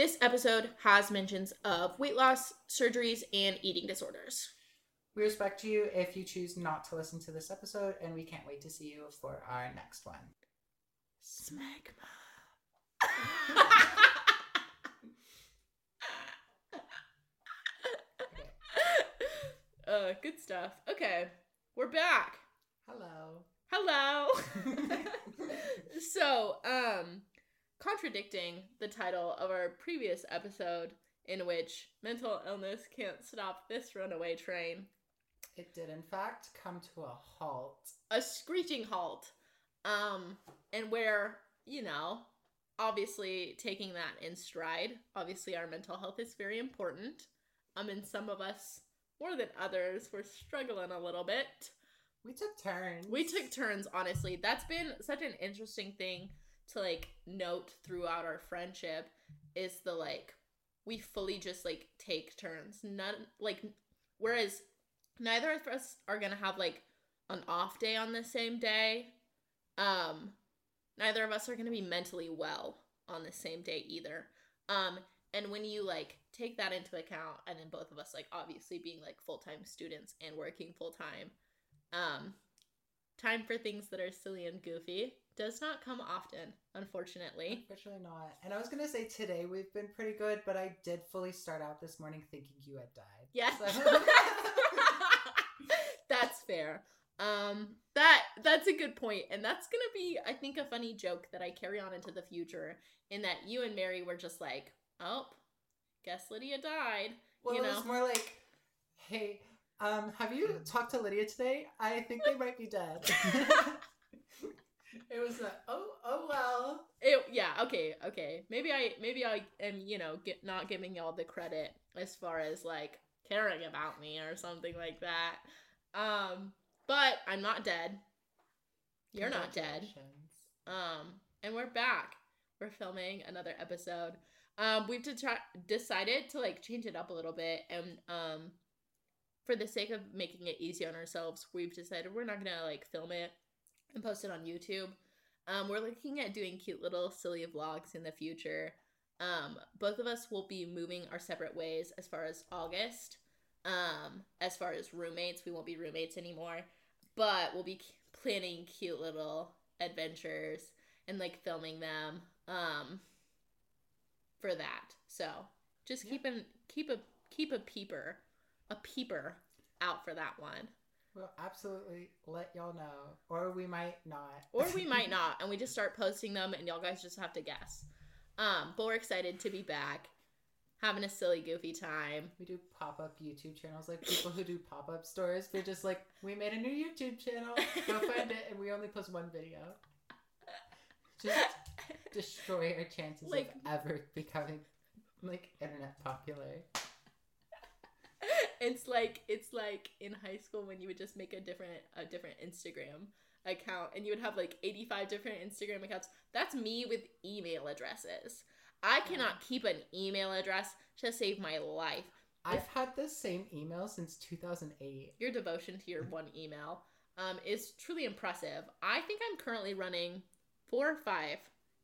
this episode has mentions of weight loss, surgeries, and eating disorders. We respect you if you choose not to listen to this episode, and we can't wait to see you for our next one. Smegma. uh, good stuff. Okay, we're back. Hello. Hello. so, um, contradicting the title of our previous episode, in which mental illness can't stop this runaway train, It did, in fact, come to a halt. a screeching halt. Um, and where, you know, obviously taking that in stride, obviously our mental health is very important. Um, and some of us, more than others, were struggling a little bit. We took turns. We took turns, honestly. That's been such an interesting thing to like note throughout our friendship is the like we fully just like take turns. None like whereas neither of us are gonna have like an off day on the same day. Um neither of us are gonna be mentally well on the same day either. Um and when you like take that into account and then both of us like obviously being like full-time students and working full-time um, time for things that are silly and goofy does not come often, unfortunately. Unfortunately not. And I was gonna say today we've been pretty good, but I did fully start out this morning thinking you had died. Yeah. So- that's fair. Um that that's a good point and that's going to be I think a funny joke that I carry on into the future in that you and Mary were just like, "Oh, guess Lydia died." well, you it know. was more like, hey, um, have you talked to Lydia today? I think they might be dead. it was a oh oh well. It, yeah, okay, okay. Maybe I maybe I am, you know, get, not giving y'all the credit as far as like caring about me or something like that. Um, but I'm not dead. You're not dead. Um, and we're back. We're filming another episode. Um, we've to try, decided to like change it up a little bit, and um, for the sake of making it easy on ourselves, we've decided we're not gonna like film it and post it on YouTube. Um, we're looking at doing cute little silly vlogs in the future. Um, both of us will be moving our separate ways as far as August. Um, as far as roommates, we won't be roommates anymore, but we'll be planning cute little adventures and like filming them um for that. So, just Yeah. keep an keep a keep a peeper, a peeper out for that one. We'll absolutely let y'all know, or we might not, Or we might not and we just start posting them and y'all guys just have to guess. Um, but we're excited to be back having a silly goofy time. We do pop up YouTube channels like people who do pop up stores. They're just like, we made a new YouTube channel. Go find it, and we only post one video. Just destroy our chances Like- of ever becoming like internet popular. It's like it's like in high school when you would just make a different a different Instagram account and you would have like 85 different Instagram accounts. That's me with email addresses. I cannot keep an email address to save my life. I've had the same email since 2008. Your devotion to your one email um, is truly impressive. I think I'm currently running four or five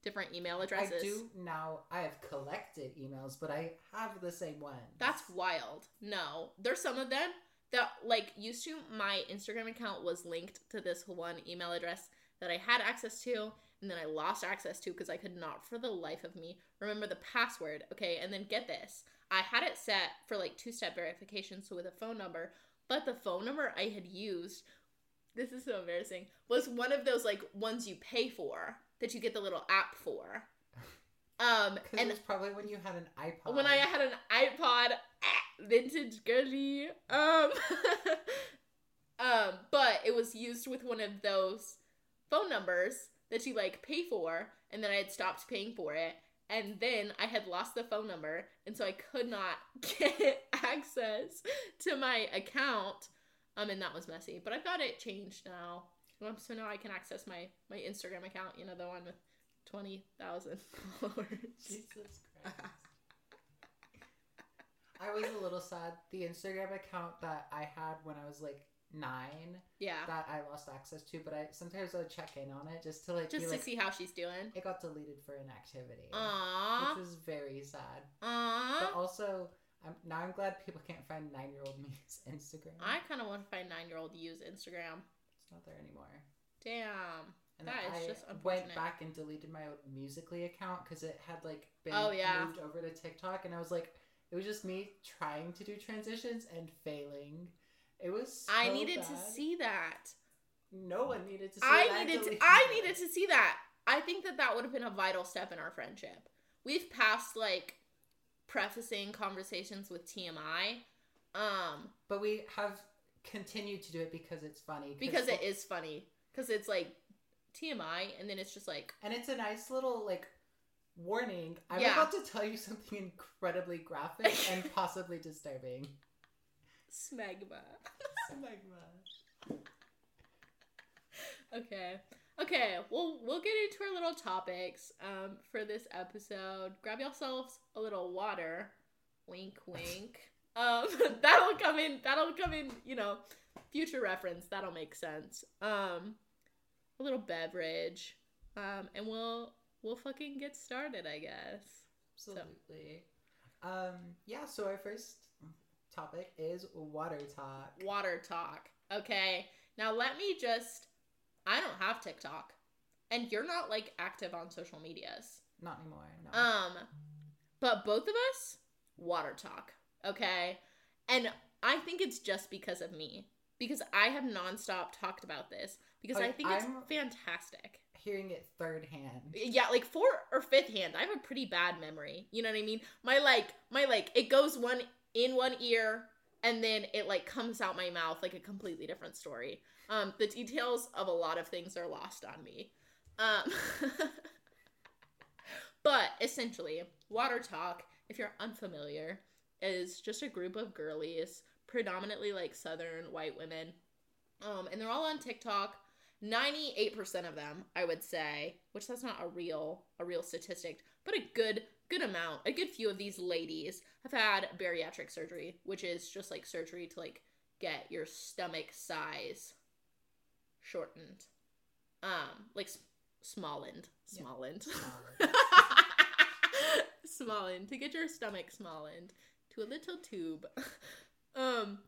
different email addresses. I do now. I have collected emails, but I have the same one. That's wild. No, there's some of them that like used to my Instagram account was linked to this one email address that I had access to and then I lost access to because I could not for the life of me remember the password. Okay, and then get this. I had it set for like two-step verification so with a phone number, but the phone number I had used this is so embarrassing was one of those like ones you pay for that you get the little app for. Um and it's probably when you had an iPod. when I had an iPod, ah, vintage girly. Um, um, but it was used with one of those phone numbers that you like pay for, and then I had stopped paying for it, and then I had lost the phone number, and so I could not get access to my account. Um, and that was messy, but I've got it changed now. Um, so now I can access my my Instagram account. You know, the one with twenty thousand followers. Jesus Christ. I was a little sad. The Instagram account that I had when I was like nine Yeah. that I lost access to, but I sometimes I check in on it just to like Just to like, see how she's doing. it got deleted for inactivity, Aww. which was very sad. Aww. But also, I'm, now I'm glad people can't find nine year old me's Instagram. I kind of want to find nine year old use Instagram. It's not there anymore. Damn. And That then is I just went back and deleted my old Musical.ly account because it had like been Oh, yeah. moved over to TikTok, and I was like, it was just me trying to do transitions and failing. It was. So I needed to see that. No one needed to see. I that needed to, I needed to see that. I think that that would have been a vital step in our friendship. We've passed like prefacing conversations with TMI um But we have continued to do it because it's funny. because it is funny cuz it's like TMI and then it's just like and it's a nice little like warning. I'm Yeah. about to tell you something incredibly graphic and possibly disturbing. smegma. Smegma. Okay. Okay, we'll we'll get into our little topics um for this episode. Grab yourselves a little water. Wink wink. Um that'll come in that'll come in, you know, future reference. That'll make sense. Um a little beverage. Um and we'll we'll fucking get started, I guess. Absolutely. Um, yeah, so our first topic is water talk. WaterTok. Okay. Now let me just I don't have TikTok. And you're not like active on social medias. Not anymore, no. Um, but both of us, WaterTok, okay? And I think it's just because of me. Because I have nonstop talked about this. Because I think it's I'm- fantastic. Hearing it third hand. Yeah, like fourth or fifth hand. I have a pretty bad memory. You know what I mean? My like my like it goes one in one ear and then it like comes out my mouth like a completely different story. Um the details of a lot of things are lost on me. Um But essentially, WaterTok, if you're unfamiliar, is just a group of girlies, predominantly like southern white women. Um, and they're all on TikTok. 98% of them, I would say, which that's not a real a real statistic, but a good good amount, a good few of these ladies have had bariatric surgery, which is just like surgery to like get your stomach size shortened. Um, like s- smallened, Yeah. smallened. Smallened. smallened to get your stomach smallened to a little tube. um,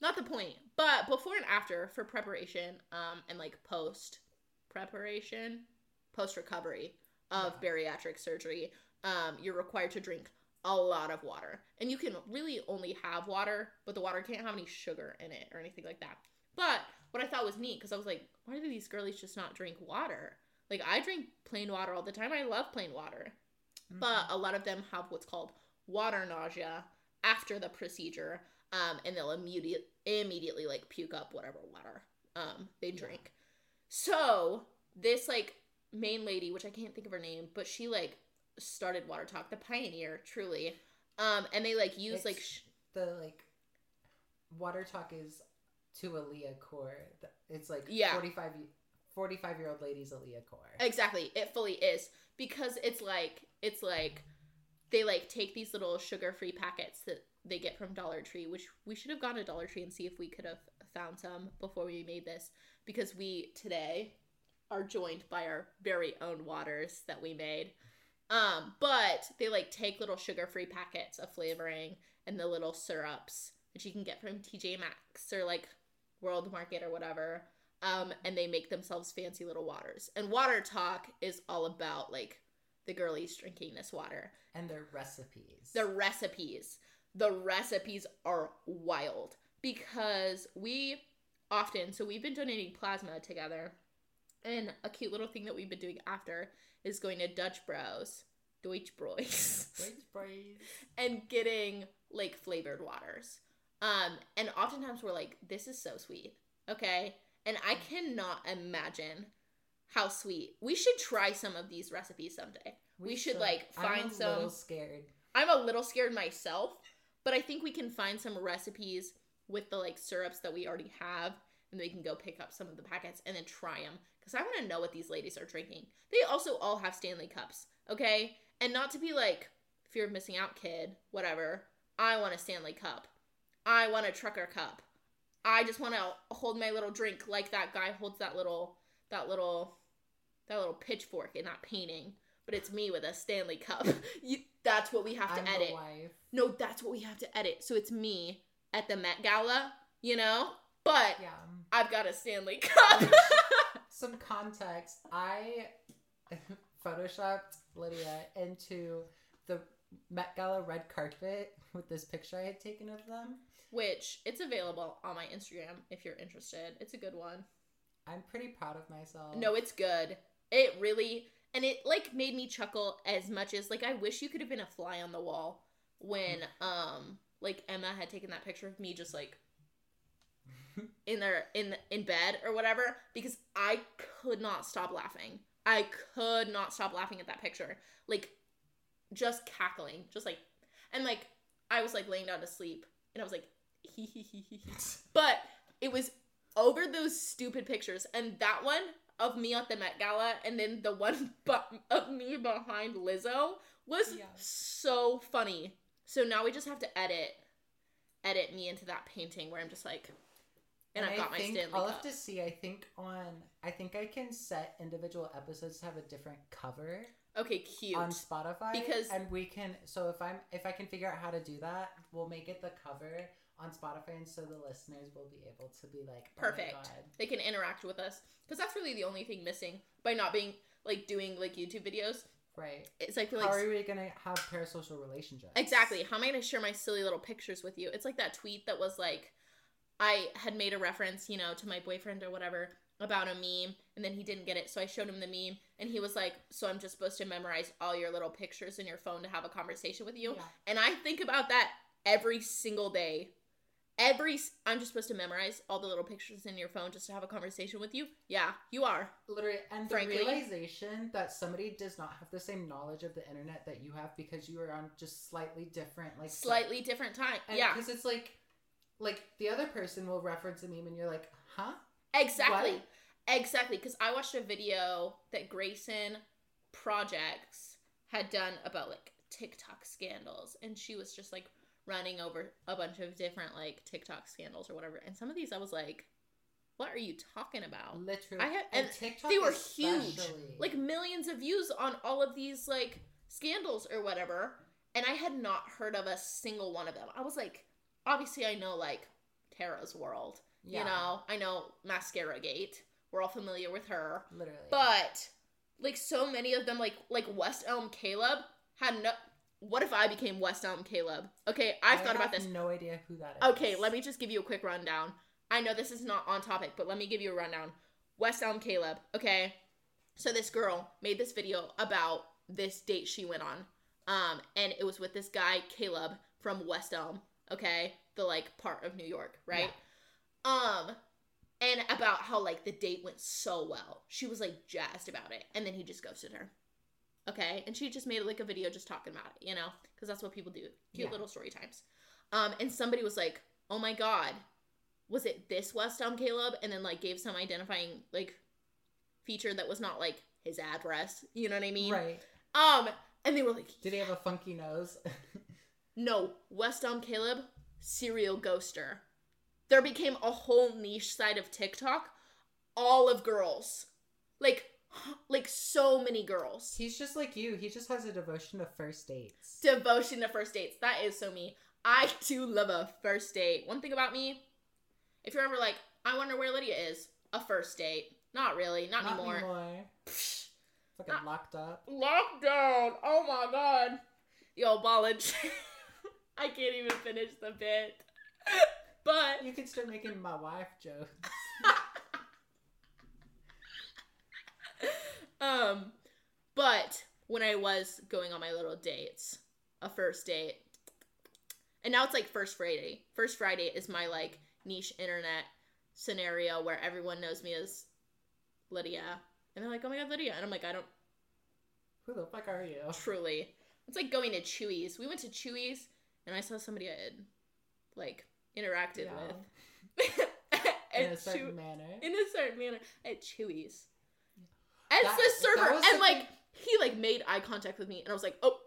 not the point, but before and after for preparation, um, and like post preparation, post recovery of bariatric surgery, um, you're required to drink a lot of water, and you can really only have water, but the water can't have any sugar in it or anything like that. But what I thought was neat because I was like, why do these girlies just not drink water? Like I drink plain water all the time. I love plain water but a lot of them have what's called water nausea after the procedure um, and they'll immediate, immediately like puke up whatever water um, they Yeah. drink so this like main lady which i can't think of her name but she like started WaterTok the pioneer truly um, and they like use like It's- sh- the like WaterTok is to Aaliyah core. It's like Yeah. 45 45 year old ladies Aaliyah core. Exactly. It fully is because it's like it's like they like take these little sugar-free packets that they get from Dollar Tree, which we should have gone to Dollar Tree and see if we could have found some before we made this because we today are joined by our very own waters that we made. Um, but they like take little sugar-free packets of flavoring and the little syrups that you can get from TJ Maxx or like World Market or whatever um, and they make themselves fancy little waters. And WaterTok is all about like the girlies drinking this water. and their recipes. The recipes, the recipes are wild because we often, so we've been donating plasma together, and a cute little thing that we've been doing after is going to Dutch Bros, Deutsch Bros, Wait, praise. and getting like flavored waters. Um, and oftentimes we're like, this is so sweet. Okay. And I cannot imagine how sweet. We should try some of these recipes someday. We should, like, find some. I'm a some- little scared. I'm a little scared myself, but I think we can find some recipes with the like syrups that we already have, and we can go pick up some of the packets and then try them because I want to know what these ladies are drinking. They also all have Stanley cups, okay? And not to be like fear of missing out, kid, whatever. I want a Stanley cup. I want a trucker cup. I just want to hold my little drink like that guy holds that little that little that little pitchfork in that painting, but it's me with a Stanley cup. you, that's what we have to I'm edit. No, that's what we have to edit. So it's me at the Met Gala, you know? But Yeah. I've got a Stanley cup. Some context. I photoshopped Lydia into the Met Gala red carpet with this picture I had taken of them. Which it's available on my Instagram if you're interested. It's a good one. I'm pretty proud of myself. No, it's good. It really and it like made me chuckle as much as like I wish you could have been a fly on the wall when um like Emma had taken that picture of me just like in their in in bed or whatever because I could not stop laughing. I could not stop laughing at that picture. Like just cackling, just like and like I was like laying down to sleep and I was like hee hee hee hee hee. But it was over those stupid pictures and that one of me at the Met Gala and then the one bu- of me behind Lizzo was Yeah. so funny. So now we just have to edit edit me into that painting where I'm just like and, I've I got my think Stanley I'll cup. have to see. I think on. I think I can set individual episodes to have a different cover Okay, cute. on Spotify Because- and we can. So if I'm if I can figure out how to do that, we'll make it the cover on Spotify, and so the listeners will be able to be like, oh Perfect. God. They can interact with us because that's really the only thing missing by not being like doing like YouTube videos. Right. It's like, How like are we gonna have parasocial relationships? Exactly. How am I to share my silly little pictures with you? It's like that tweet that was like, I had made a reference, you know, to my boyfriend or whatever about a meme, and then he didn't get it. So I showed him the meme, and he was like, So I'm just supposed to memorize all your little pictures in your phone to have a conversation with you? Yeah. And I think about that every single day. Every, I'm just supposed to memorize all the little pictures in your phone just to have a conversation with you? Yeah, you are. Literally, and Frankly. the realization that somebody does not have the same knowledge of the internet that you have because you are on just slightly different, like Slightly different time. yeah, because it's like, like the other person will reference a meme and you're like, huh? Exactly. What? Exactly. Because I watched a video that Grayson Projects had done about like TikTok scandals. And she was just like running over a bunch of different like TikTok scandals or whatever. And some of these I was like, what are you talking about? Literally, I had- and, and TikTok they were huge. Like millions of views on all of these like scandals or whatever. And I had not heard of a single one of them. I was like, obviously, I know like Tara's World. yeah, You know, I know Mascara Gate. We're all familiar with her. literally, But like so many of them, like like West Elm Caleb had no. What if I became West Elm Caleb? Okay, I've I thought about this. No idea who that is. Okay, let me just give you a quick rundown. I know this is not on topic, but let me give you a rundown. West Elm Caleb. Okay, so this girl made this video about this date she went on, um, and it was with this guy Caleb from West Elm. Okay, the like part of New York, right? Um, and about how like the date went so well. She was like jazzed about it, and then he just ghosted her. Okay, and she just made like a video just talking about it, you know, because that's what people do. Cute Yeah. little story times. Um, and somebody was like, "Oh my god, was it this West Elm Caleb?" And then like gave some identifying like feature that was not like his address. You know what I mean? Right? Um, and they were like, Did he have a funky nose? no, West Elm Caleb, serial ghoster. There became a whole niche side of TikTok, all of girls. Like like so many girls. He's just like you. He just has a devotion to first dates. Devotion to first dates. That is so me. I do love a first date. One thing about me, if you're ever like, I wonder where Lydia is, a first date. Not really, not, Not anymore. anymore. Psh, Fucking Not- locked up. Lockdown. Oh my god. Yo, ball. I can't even finish the bit. But You can start making my wife jokes. Um but when I was going on my little dates, a first date. And now it's like first Friday. First Friday is my like niche internet scenario where everyone knows me as Lydia. And they're like, "Oh my god, Lydia." And I'm like, "I don't Who the fuck are you? truly." It's like going to Chewy's. We went to Chewy's and I saw somebody I had like interacted Yeah. with. In a certain Chew- manner. in a certain manner at Chewy's. That- that server, and like he like made eye contact with me, and I was like, oh,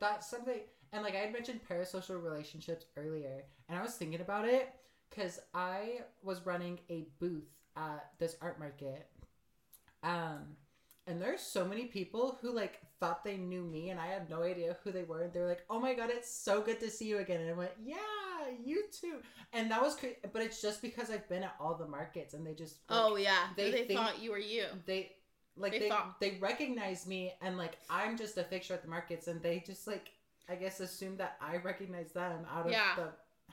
that's something, and like I had mentioned parasocial relationships earlier, and I was thinking about it because I was running a booth at this art market. Um, and there's so many people who like thought they knew me, and I had no idea who they were. And they're like, "Oh my god, it's so good to see you again!" And I went, "Yeah, you too." And that was, but it's just because I've been at all the markets, and they just like, oh yeah, they they, think- thought you were you. they like They they thought- they recognize me and like I'm just a fixture at the markets and they just like I guess assume that I recognize them out of Yeah. the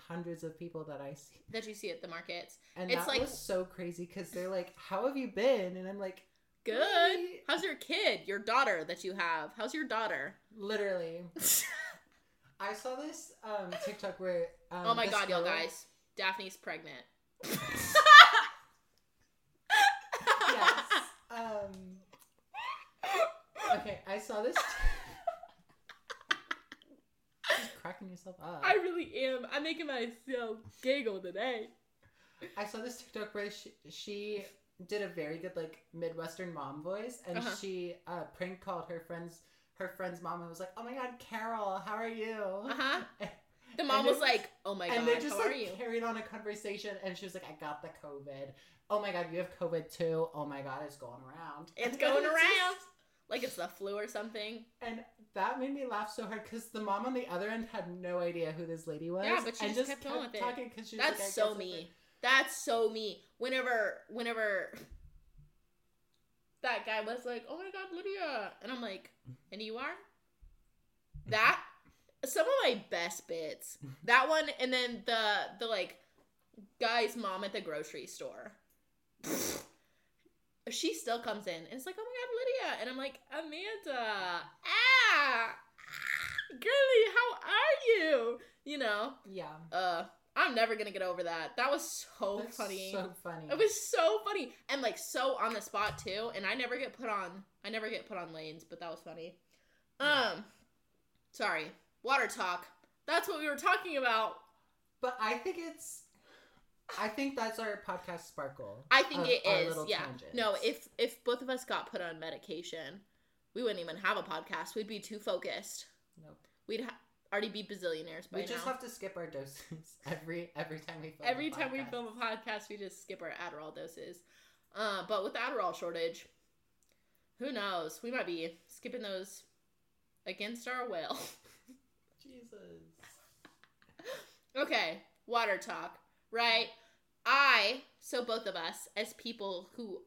hundreds of people that I see. That you see at the markets. And It's that like- was so crazy because they're like, "How have you been?" And I'm like, Good. How's your kid? Your daughter that you have? How's your daughter? Literally, I saw this um TikTok where um, oh my god, y'all guys. Daphne's pregnant. Yes. Um. Okay, I saw this. Cracking yourself up. I really am. I'm making myself giggle today. I saw this TikTok where she, she did a very good like Midwestern mom voice, and Uh-huh. she uh, prank called her friends her friend's mom was like, "Oh my God, Carol, how are you?" Uh huh. The mom was like, "Oh my god, and they just how like are you?" carried on a conversation, and she was like, "I got the COVID. Oh my God, you have COVID too. Oh my God, it's going around. It's And going just- around. Like it's the flu or something. And that made me laugh so hard because the mom on the other end had no idea who this lady was. Yeah, but she and just kept it. talking because she That's like, so me. That's so me. Whenever, whenever that guy was like, "Oh my god, Lydia," and I'm like, "And you are?" That some of my best bits. That one, and then the the like guy's mom at the grocery store. she still comes in and it's like, "Oh my god, Lydia," and I'm like, "Amanda, ah, girly, how are you?" You know, Yeah, uh, I'm never gonna get over that. That was so that's funny. So funny. It was so funny and like so on the spot too. And I never get put on. I never get put on lanes, but that was funny. Yeah. Um, sorry, WaterTok. That's what we were talking about. But I think it's. I think that's our podcast sparkle. I think it is. Yeah. tangents. No, if if both of us got put on medication, we wouldn't even have a podcast. We'd be too focused. Nope. We'd ha- already be bazillionaires by we just now. have to skip our doses every every time we film. Every time we film a podcast, we just skip our Adderall doses. Uh, but with the Adderall shortage, who knows? We might be skipping those against our will. Jesus. okay, WaterTok, right? I, so both of us, as people who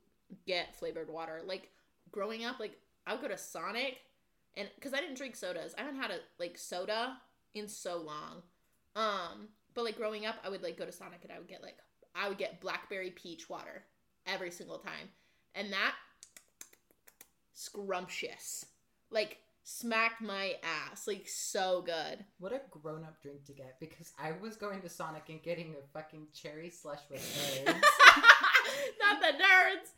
get flavored water, like growing up, like I would go to Sonic, and because I didn't drink sodas, I haven't had a like soda in so long. Um, but like growing up, I would like go to Sonic and I would get like I would get blackberry peach water every single time, and that scrumptious, like smacked my ass, like so good. What a grown up drink to get because I was going to Sonic and getting a fucking cherry slush with nerds. Not the nerds.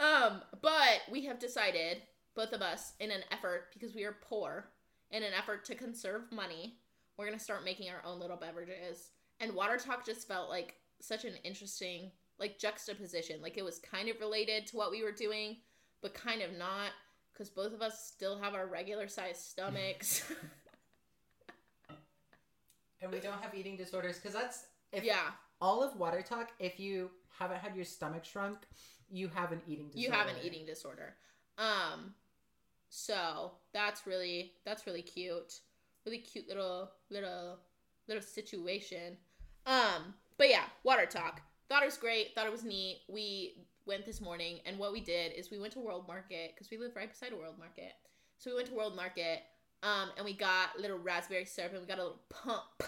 Um, but we have decided, both of us, in an effort because we are poor, in an effort to conserve money, we're gonna start making our own little beverages. And WaterTok just felt like such an interesting like juxtaposition. Like it was kind of related to what we were doing, but kind of not, because both of us still have our regular sized stomachs. and we don't have eating disorders because that's if yeah, all of WaterTok if you haven't had your stomach shrunk you have an eating disorder you have an eating disorder um so that's really that's really cute. Really cute little little little situation. Um but yeah WaterTok. Thought it was great. Thought it was neat. We went this morning and what we did is we went to world market because we live right beside a world market. So we went to world market um and we got little raspberry syrup and we got a little pump.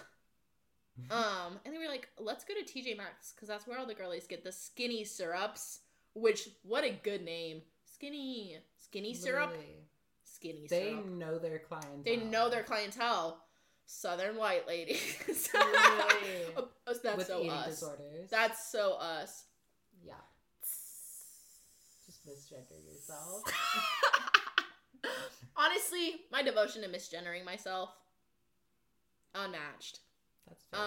Um, and then we were like, let's go to TJ Maxx because that's where all the girlies get the skinny syrups. Which what a good name, skinny, skinny syrup, Literally. skinny they syrup. They know their clientele They know their clientele. Southern white ladies. That's with so us. disorders That's so us. yeah just misgender yourself Honestly, my devotion to misgendering myself, unmatched. that's fair.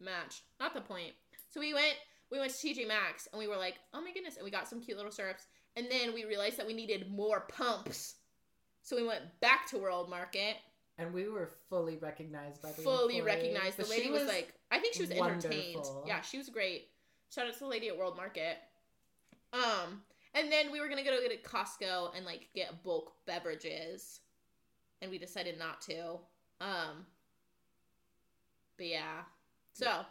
unmatched. Not the point. So we went we went to TJ Maxx and we were like, oh my goodness, and we got some cute little syrups. And then we realized that we needed more pumps. So we went back to World Market and we were fully recognized by the fully employee, recognized. The lady she was, like, I think she was entertained. Yeah, she was great. Shout out to the lady at World Market. Um, and then we were gonna go to Costco and like get bulk beverages, and we decided not to. Um, but yeah, so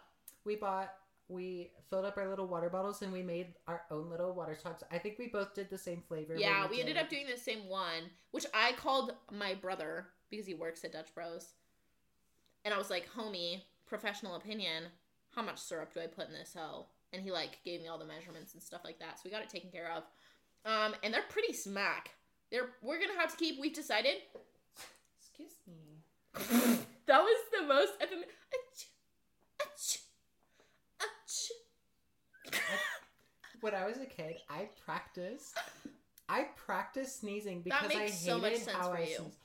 we bought we filled up our little water bottles and we made our own little WaterToks. I think we both did the same flavor. yeah, we ended up doing the same one, which I called my brother because he works at Dutch Bros. And I was like, homie, professional opinion, how much syrup do I put in this hoe? And he like gave me all the measurements and stuff like that. So we got it taken care of. Um, and they're pretty smack. They're we're gonna have to keep. We've decided Excuse me. that was the most. When I was a kid, I practiced. I practiced sneezing because I makes hated so much sense how for I you. sneeze.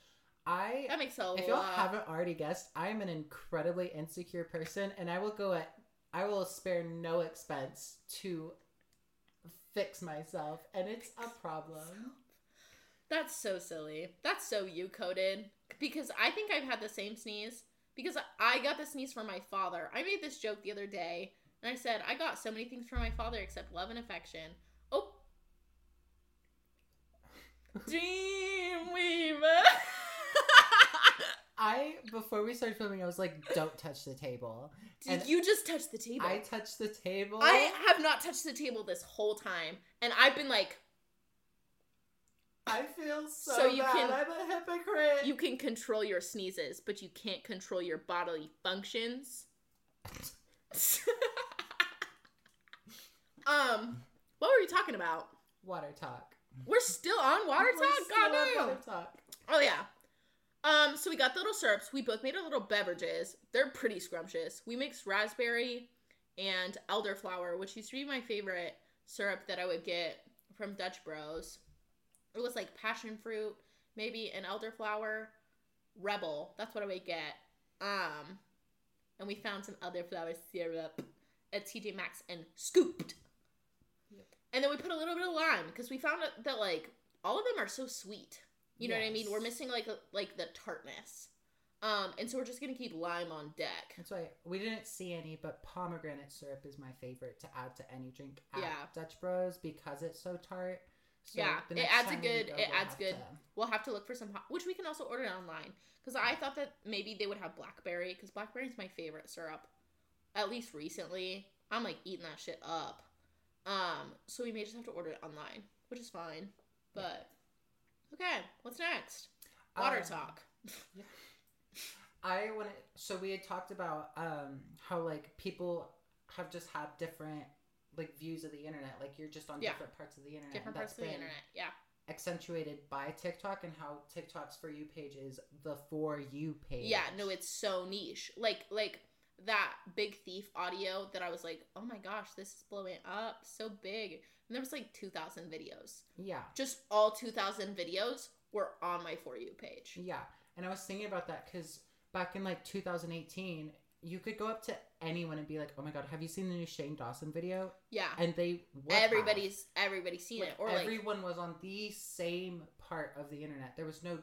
I That makes a if y'all lot. haven't already guessed, I am an incredibly insecure person, and I will go at I will spare no expense to fix myself, and it's a problem. That's so silly. That's so you coded. Because I think I've had the same sneeze. Because I got the sneeze from my father. I made this joke the other day, and I said I got so many things from my father except love and affection. Oh, Dreamweaver. I before we started filming, I was like, "Don't touch the table." Did And you just touch the table? I touched the table. I have not touched the table this whole time, and I've been like, I feel so, So you bad. can- I'm a hypocrite. you can control your sneezes, but you can't control your bodily functions. um, what were we talking about? WaterTok. We're still on water We're talk. still on Goddamn. WaterTok. Oh yeah. Um, so we got the little syrups. We both made our little beverages. They're pretty scrumptious. We mixed raspberry and elderflower, which used to be my favorite syrup that I would get from Dutch Bros. It was like passion fruit, maybe an elderflower, rebel. That's what I would get. Um, and we found some elderflower syrup at TJ Maxx and scooped. Yep. And then we put a little bit of lime because we found that like all of them are so sweet. You know what I mean? We're missing like a, like the tartness. Um, and so we're just gonna keep lime on deck. That's why we didn't see any, but pomegranate syrup is my favorite to add to any drink at Yeah. Dutch Bros because it's so tart. So Yeah, it adds a good- go, it we'll adds good- to- We'll have to look for some, hot, which we can also order online. Because I thought that maybe they would have blackberry, because blackberry is my favorite syrup. At least recently, I'm like eating that shit up. Um, so we may just have to order it online, which is fine. But okay, what's next? Water Um, talk. I want to. So we had talked about um how like people have just had different like views of the internet. Like you're just on Yeah. different parts of the internet. Different parts of the internet. Yeah. Accentuated by TikTok and how TikTok's for you page is the for you page. Yeah, no, it's so niche. Like like that big thief audio that I was like, oh my gosh, this is blowing up so big. And there was like two thousand videos. yeah. Just all two thousand videos were on my for you page. Yeah, and I was thinking about that because back in like 2018, you could go up to anyone and be like, "Oh my god, have you seen the new Shane Dawson video?" Yeah. And they would have. Everybody's everybody's seen Like, it. Or like everyone was on the same part of the internet. There was no,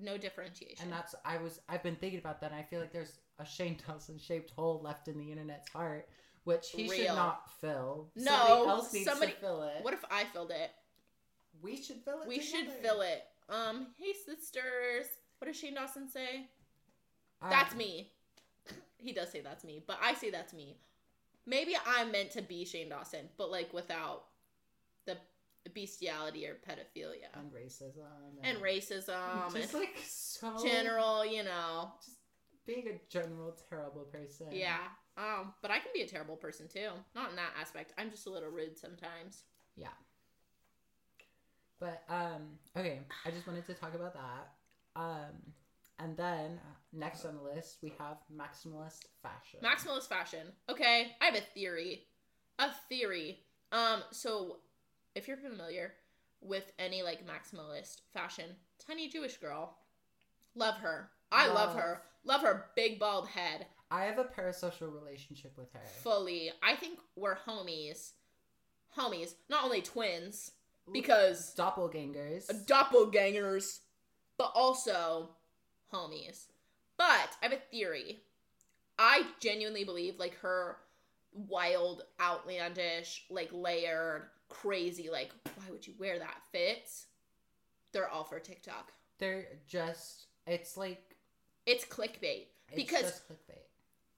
no differentiation. and that's I was I've been thinking about that. and I feel like there's a Shane Dawson shaped hole left in the internet's heart, which he should not fill. No, somebody else needs somebody- to fill it. what if I filled it? we should fill it. We should fill it. Um, hey sisters. What does Shane Dawson say? Um, That's me. He does say that's me, but I say that's me. Maybe I'm meant to be Shane Dawson, but like without the bestiality or pedophilia And racism. and racism Just and like so general, you know. Just being a general terrible person. Yeah. Um, but I can be a terrible person too. Not in that aspect. I'm just a little rude sometimes. Yeah. But um, okay, I just wanted to talk about that. Um, and then uh, next on the list we have maximalist fashion. Maximalist fashion. Okay, I have a theory. A theory. Um, so if you're familiar with any like maximalist fashion, tiny Jewish girl, love her. I love, Love. her. Love her big bald head. I have a parasocial relationship with her. Fully. I think we're homies. Homies. Not only twins, because doppelgangers. doppelgangers, but also homies. But I have a theory. I genuinely believe like her wild, outlandish, like layered, crazy, like why would you wear that fits? They're all for TikTok. They're just it's like It's clickbait it's Because- just clickbait.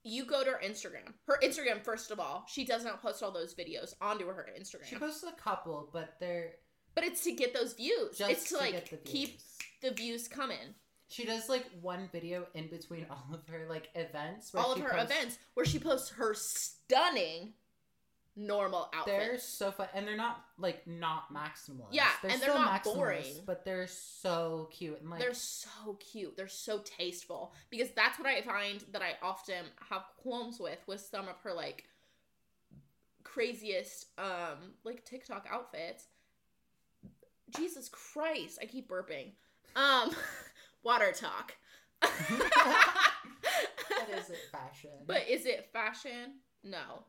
you go to her Instagram. Her Instagram, first of all, she does not post all those videos onto her Instagram. She posts a couple, but they're but it's to get those views. just it's to, like get the keep the views coming. She does like one video in between all of her like events. where All of she her posts- events where she posts her stunning normal outfits. They're so fun, and they're not like not maximalist. Yeah, they're and they're not boring. but they're so cute and like They're so cute. They're so tasteful because that's what I find that I often have qualms with with some of her like craziest um like TikTok outfits. Jesus Christ, I keep burping. Um WaterTok. that is it fashion. But is it fashion? No.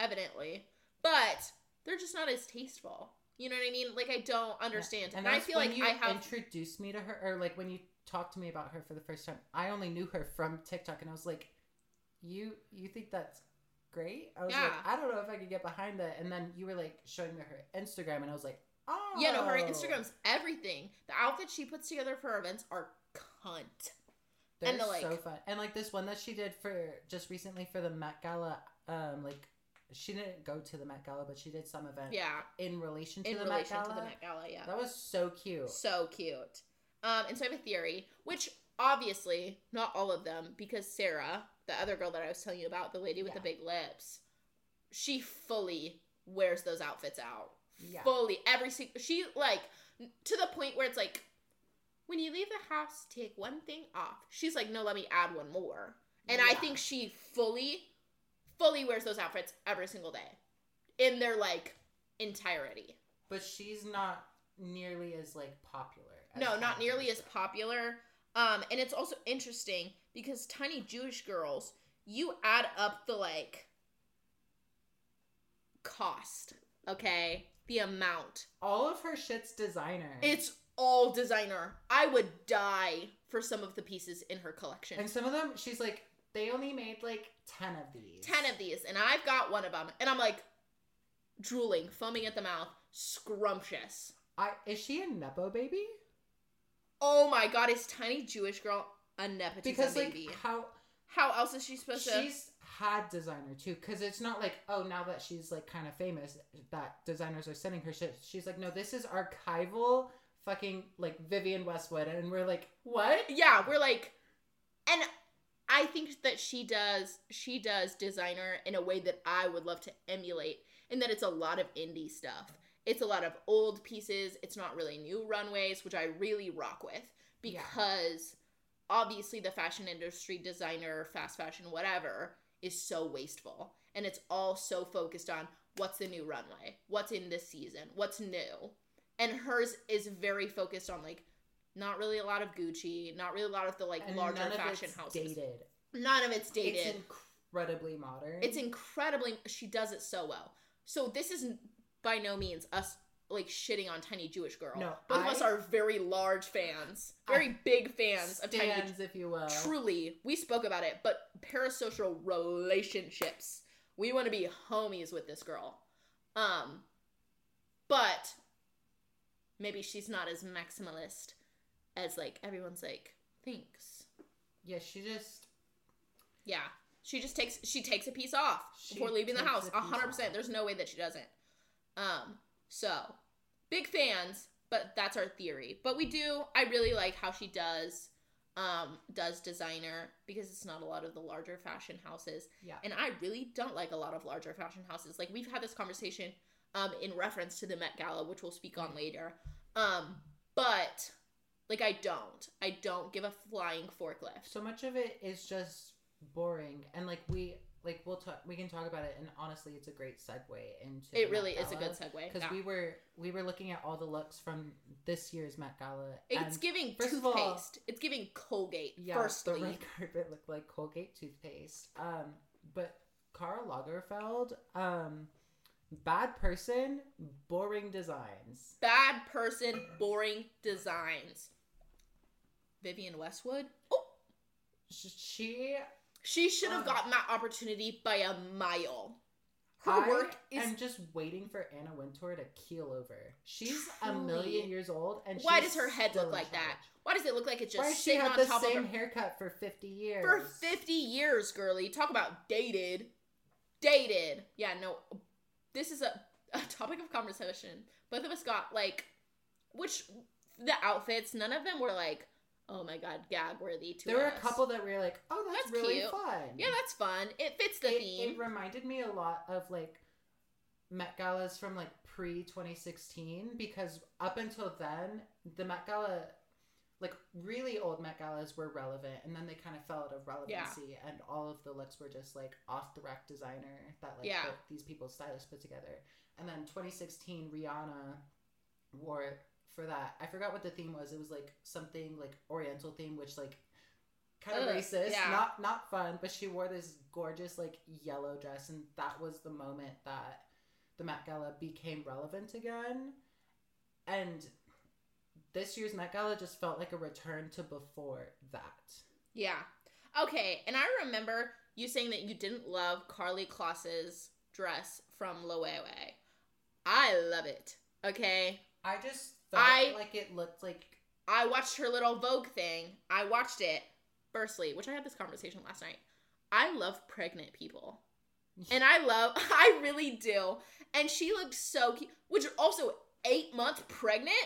Evidently. But they're just not as tasteful. You know what I mean? Like I don't understand. And, I that's feel when like you I have introduced me to her, or like when you talked to me about her for the first time. I only knew her from TikTok, and I was like, "You, you think that's great?" I was like, "I don't know if I could get behind that." And then you were like showing me her Instagram, and I was like, "Oh, Yeah, no, her Instagram's everything. The outfits she puts together for her events are cunt. They're and the, like- so fun." And like this one that she did for just recently for the Met Gala, um, like she didn't go to the Met Gala, but she did some event Yeah, in relation to in the relation Met to Gala. the Met Gala, yeah. That was so cute. So cute. Um, and so I have a theory, which obviously not all of them, because Sarah, the other girl that I was telling you about, the lady with Yeah. the big lips, she fully wears those outfits out. Yeah. Fully, every single. She like to the point where it's like, when you leave the house, take one thing off. She's like, no, let me add one more. And I think she fully, fully wears those outfits every single day, in their like entirety. But she's not nearly as like popular. as no, not nearly as popular. Um, and it's also interesting because tiny Jewish girls, you add up the like cost, okay? The amount. All of her shit's designer. It's all designer. I would die for some of the pieces in her collection. and some of them, she's like, they only made like ten of these. 10 of these, and I've got one of them. And I'm like drooling, foaming at the mouth, scrumptious. I is she a nepo baby? Oh my god, is tiny Jewish girl a nepotism Because like baby? how How else is she supposed to? she's had designer too. Because it's not like oh now that she's like kind of famous that designers are sending her shit. She's like no this is archival fucking like Vivienne Westwood and we're like what? yeah we're like and i think that she does she does designer in a way that i would love to emulate in that it's a lot of indie stuff it's a lot of old pieces it's not really new runways which i really rock with Yeah. because obviously the fashion industry designer fast fashion whatever is so wasteful and it's all so focused on what's the new runway what's in this season what's new and hers is very focused on like not really a lot of Gucci, not really a lot of the like And larger none of fashion it's houses. dated. None of it's dated. It's incredibly modern. It's incredibly she does it so well. So this is by no means us like shitting on Tiny Jewish Girl. No, both of us are very large fans, very big fans of Tiny. stands, if you will. Truly, we spoke about it, but parasocial relationships. We want to be homies with this girl. Um, but maybe she's not as maximalist as like everyone's like thinks. Yeah, she just Yeah. She just takes she takes a piece off before leaving the house. hundred percent. There's no way that she doesn't. Um, so big fans, but that's our theory. But we do I really like how she does um does designer because it's not a lot of the larger fashion houses. yeah. And I really don't like a lot of larger fashion houses. Like we've had this conversation um in reference to the Met Gala, which we'll speak on later. Um, but like I don't. I don't give a flying forklift. So much of it is just boring, and like we like we'll talk. We can talk about it, and honestly, it's a great segue into. It really is a good segue. because yeah. we were we were looking at all the looks from this year's Met Gala. It's giving toothpaste. all- it's giving Colgate. yeah, firstly, the red carpet looked like Colgate toothpaste. Um, but Karl Lagerfeld, um, bad person, boring designs. bad person, boring designs. Vivienne Westwood. Oh, she She should have gotten that opportunity by a mile. Her I work is I am just waiting for Anna Wintour to keel over. She's a Truly. million years old, and Why she's does her head still look in like that? charge. Why does it look like it's just Why does she sitting have on the top same of her haircut for fifty years? for 50 years, girly? Talk about dated. Dated. Yeah, no. This is a, a topic of conversation. Both of us got like which the outfits, none of them were like, oh my god, gag worthy to There were us. a couple that we were like, "Oh, that's, That's really cute. fun." Yeah, that's fun. It fits the it, theme. it reminded me a lot of like Met Galas from like pre 2016 because up until then, the Met Gala, like really old Met Galas were relevant and then they kind of fell out of relevancy and all of the looks were just like off the rack designer that like Yeah. these people's stylists put together. And then 2016, Rihanna wore it for that. I forgot what the theme was. It was like something like Oriental theme, which like kind of racist, yeah. not not fun. But she wore this gorgeous like yellow dress, and that was the moment that the Met Gala became relevant again. And this year's Met Gala just felt like a return to before that. Yeah. Okay, and I remember you saying that you didn't love Karlie Kloss's dress from Loewe. I love it. Okay. I just I- like it looked like I watched her little Vogue thing. I watched it firstly, which I had this conversation last night. I love pregnant people. And I love I really do. And she looked so cute. Which also eight months pregnant?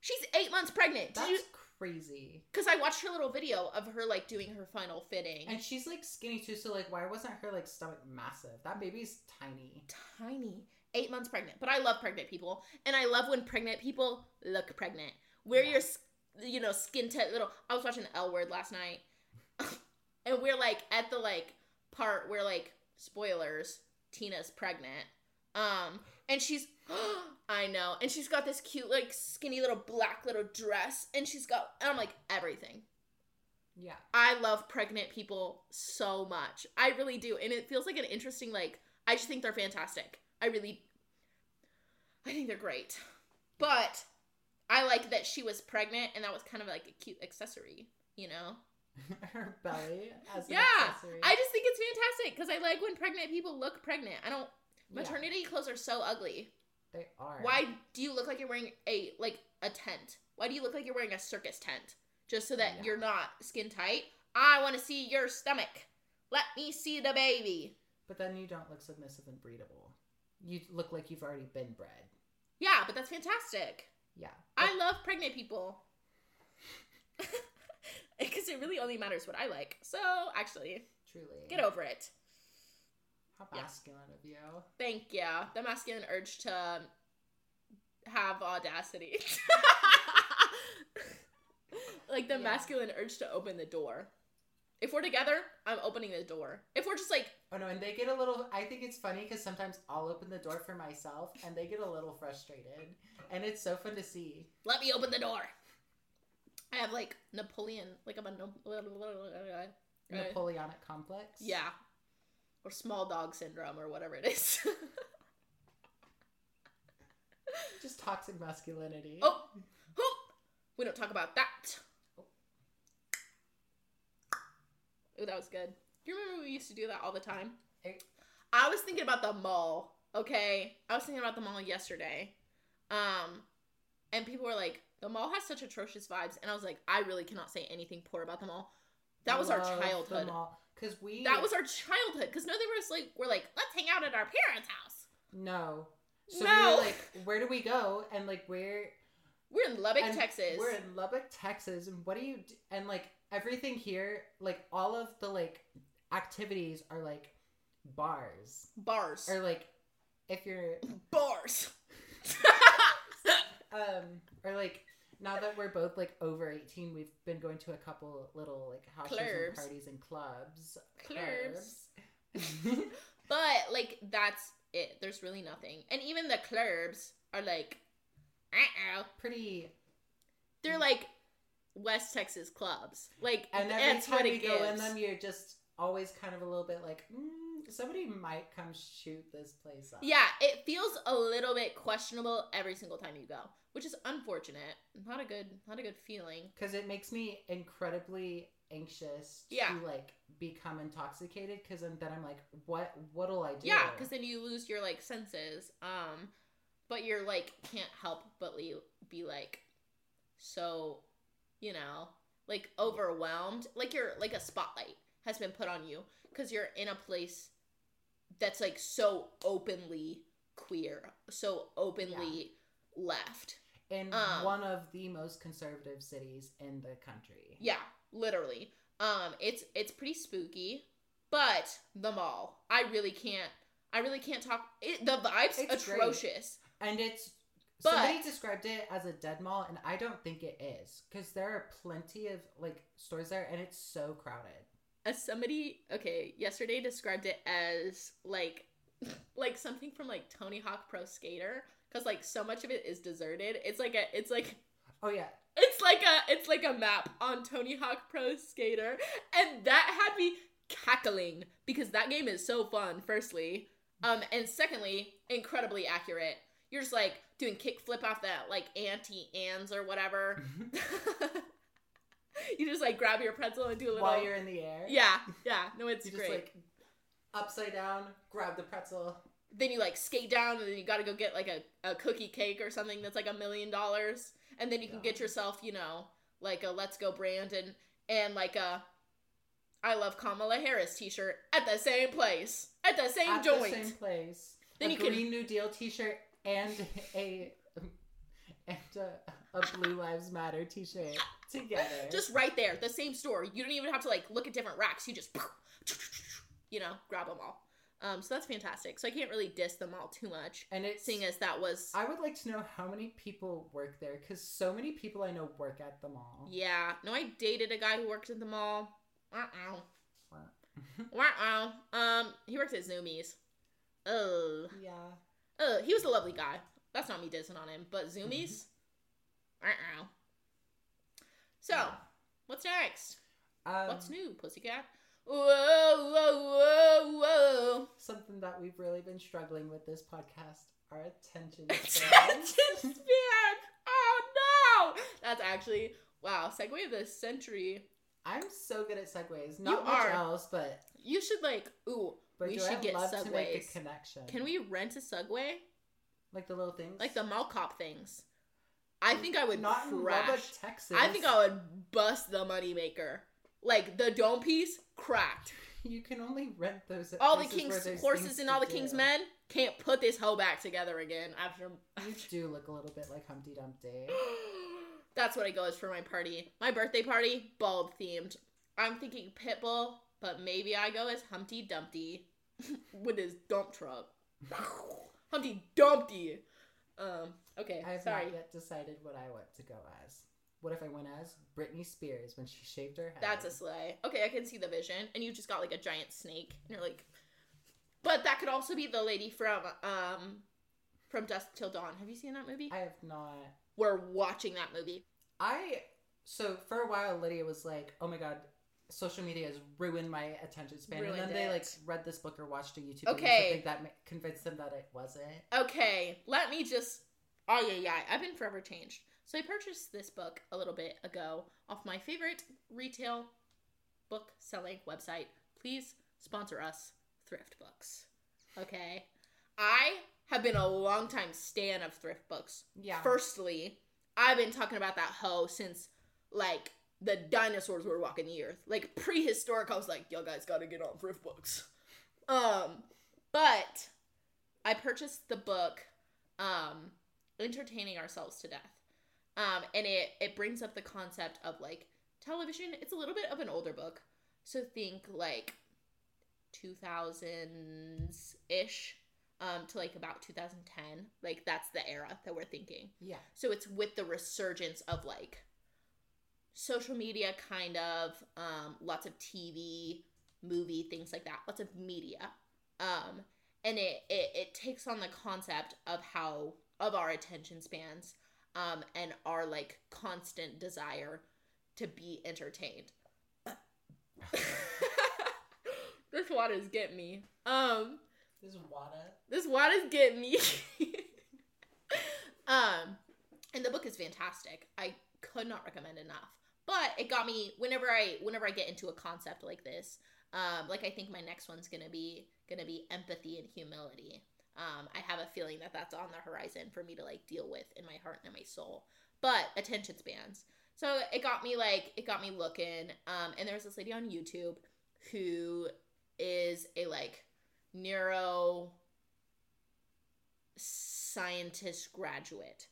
She's eight months pregnant. Did that's you crazy. because I watched her little video of her like doing her final fitting. And she's like skinny too, so like why wasn't her like stomach massive? That baby's tiny. tiny. Eight months pregnant. But I love pregnant people. And I love when pregnant people look pregnant. Wear Yeah. your, you know, skin tight little. I was watching L Word last night. and we're like at the like part where like, spoilers, Tina's pregnant. Um, and she's, I know. And she's got this cute, like, skinny little black little dress. And she's got, and I'm like, everything. Yeah. I love pregnant people so much. I really do. And it feels like an interesting, like, I just think they're fantastic. I really, I think they're great. But I like that she was pregnant and that was kind of like a cute accessory, you know? her belly as an Yeah. accessory. I just think it's fantastic because I like when pregnant people look pregnant. I don't, Yeah, maternity clothes are so ugly. they are. Why do you look like you're wearing a, like, a tent? Why do you look like you're wearing a circus tent? Just so that Yeah. you're not skin tight? I want to see your stomach. Let me see the baby. But then you don't look submissive and breedable. You look like you've already been bred. Yeah, but that's fantastic. Yeah. I love pregnant people. Because it really only matters what I like. So, actually, Truly. get over it. How Yeah. masculine of you. Thank you. The masculine urge to have audacity. like the Yeah. masculine urge to open the door. If we're together, I'm opening the door. If we're just like, Oh no, and they get a little. I think it's funny because sometimes I'll open the door for myself, and they get a little frustrated, and it's so fun to see. let me open the door. I have like Napoleon, like I'm a no- uh, Napoleonic complex. yeah, or small dog syndrome or whatever it is. Just toxic masculinity. oh, oh, we don't talk about that. Oh, that was good. Do you remember we used to do that all the time? I was thinking about the mall. Okay, I was thinking about the mall yesterday. Um, and people were like, "The mall has such atrocious vibes," and I was like, "I really cannot say anything poor about the mall." That was our childhood. Because we. That was our childhood. Because no, they were just like, we're like, let's hang out at our parents' house. No. So No. we were like, where do we go? And like, where? We're in Lubbock, and Texas. We're in Lubbock, Texas, and what do you? d- And like everything here, like all of the like activities are like bars, bars. or like if you're bars. um or like now that we're both like over 18 we've been going to a couple little like houses and parties and clubs Clubs. But like that's it. There's really nothing. And even the clubs are like, uh oh. pretty They're like West Texas clubs. Like and every that's time what you go in them you're just always kind of a little bit like mm, somebody might come shoot this place up Yeah, it feels a little bit questionable every single time you go, which is unfortunate. Not a good, not a good feeling. because it makes me incredibly anxious Yeah. to like become intoxicated because then I'm like, what what'll I do? Yeah, because then you lose your like senses. Um, but you're like can't help but be like so, you know, like overwhelmed. Like you're like a spotlight has been put on you because you're in a place that's like so openly queer, so openly left. in um, one of the most conservative cities in the country. Yeah, literally. Um, it's it's pretty spooky, but the mall. I really can't. I really can't talk. It, the vibes It's great. atrocious. And it's But- somebody described it as a dead mall, and I don't think it is because there are plenty of like stores there, and it's so crowded. As somebody, okay, yesterday described it as like, like something from like Tony Hawk Pro Skater, because like so much of it is deserted. It's like a, it's like Oh yeah, It's like a it's like a map on Tony Hawk Pro Skater, and that had me cackling because that game is so fun. Firstly, um, and secondly, incredibly accurate. You're just like doing kickflip off that like Auntie Anne's or whatever. you just like grab your pretzel and do a little. while you're in the air. yeah, yeah. No, it's you just great. like upside down, grab the pretzel. then you like skate down and then you got to go get like a, a cookie cake or something that's like a million dollars and then you can Yeah. get yourself you know like a let's go Brandon and like a i love kamala harris t-shirt at the same place at the same joint. at joint the same place. Then a you can- New Deal T-shirt and a and a, a Blue Lives Matter T-shirt together. just right there the same store you don't even have to like look at different racks you just you know grab them all um so that's fantastic so i can't really diss them all too much and it's seeing as that was I would like to know how many people work there because so many people I know work at the mall. yeah no i dated a guy who worked at the mall uh-uh Wow. Um, he works at Zumiez. Oh. yeah. Uh, he was a lovely guy. That's not me dissing on him, but Zumiez? Uh-uh. So, Yeah. what's next? Um, what's new, pussycat? Whoa, whoa, whoa, whoa. Something that we've really been struggling with this podcast, our attention span. Attention span. span! Oh no! That's actually, wow, segue of the century. I'm so good at segues. Not You much are. else, but You should, like, ooh, but We should get love to make a connection? can we rent a Segway? like the little things, Like the mall cop things. I think I would not in crash. Lubbock, Texas. I think I would bust the moneymaker. Like the dome piece cracked. You can only rent those. At All the king's horses and all the do. king's men can't put this hoe back together again after. You do look a little bit like Humpty Dumpty. That's what I go as for my party. My birthday party, bald themed. I'm thinking Pitbull, but maybe I go as Humpty Dumpty with his dump truck. Humpty Dumpty. Um. Okay. I have sorry. not yet decided what I want to go as. What if I went as Britney Spears when she shaved her head? That's a slay. Okay, I can see the vision. And you just got like a giant snake. And you're like But that could also be the lady from um from Dusk Till Dawn. Have you seen that movie? I have not. We're watching that movie. I so for a while Lydia was like, "Oh my god, social media has ruined my attention span," and Ruined then they like it. read this book or watched a YouTube Okay. video that convinced them that it wasn't. Okay, let me just Oh yeah, yeah. I've been forever changed. So I purchased this book a little bit ago off my favorite retail book selling website. Please sponsor us, Thrift Books. Okay. I have been a long time stan of thrift books. Yeah. Firstly, I've been talking about that hoe since like the dinosaurs were walking the earth. Like prehistoric, I was like, y'all guys gotta get on thrift books. Um, but I purchased the book, um, Entertaining Ourselves to Death. Um, and it it brings up the concept of like television. It's a little bit of an older book. So think like 2000s ish um, to like about 2010. Like that's the era that we're thinking. yeah. So it's with the resurgence of like social media, kind of, um, lots of TV, movie, things like that, lots of media. Um, and it, it, it takes on the concept of how, of our attention spans, um, and our like constant desire to be entertained. this water's getting me. Um, This water. this water's getting me. um, and the book is fantastic. I could not recommend enough. But it got me whenever I whenever I get into a concept like this. Um, like I think my next one's gonna be gonna be empathy and humility. Um, I have a feeling that that's on the horizon for me to like deal with in my heart and my soul. But attention spans. So it got me like it got me looking. Um, and there's this lady on YouTube who is a like neuro scientist graduate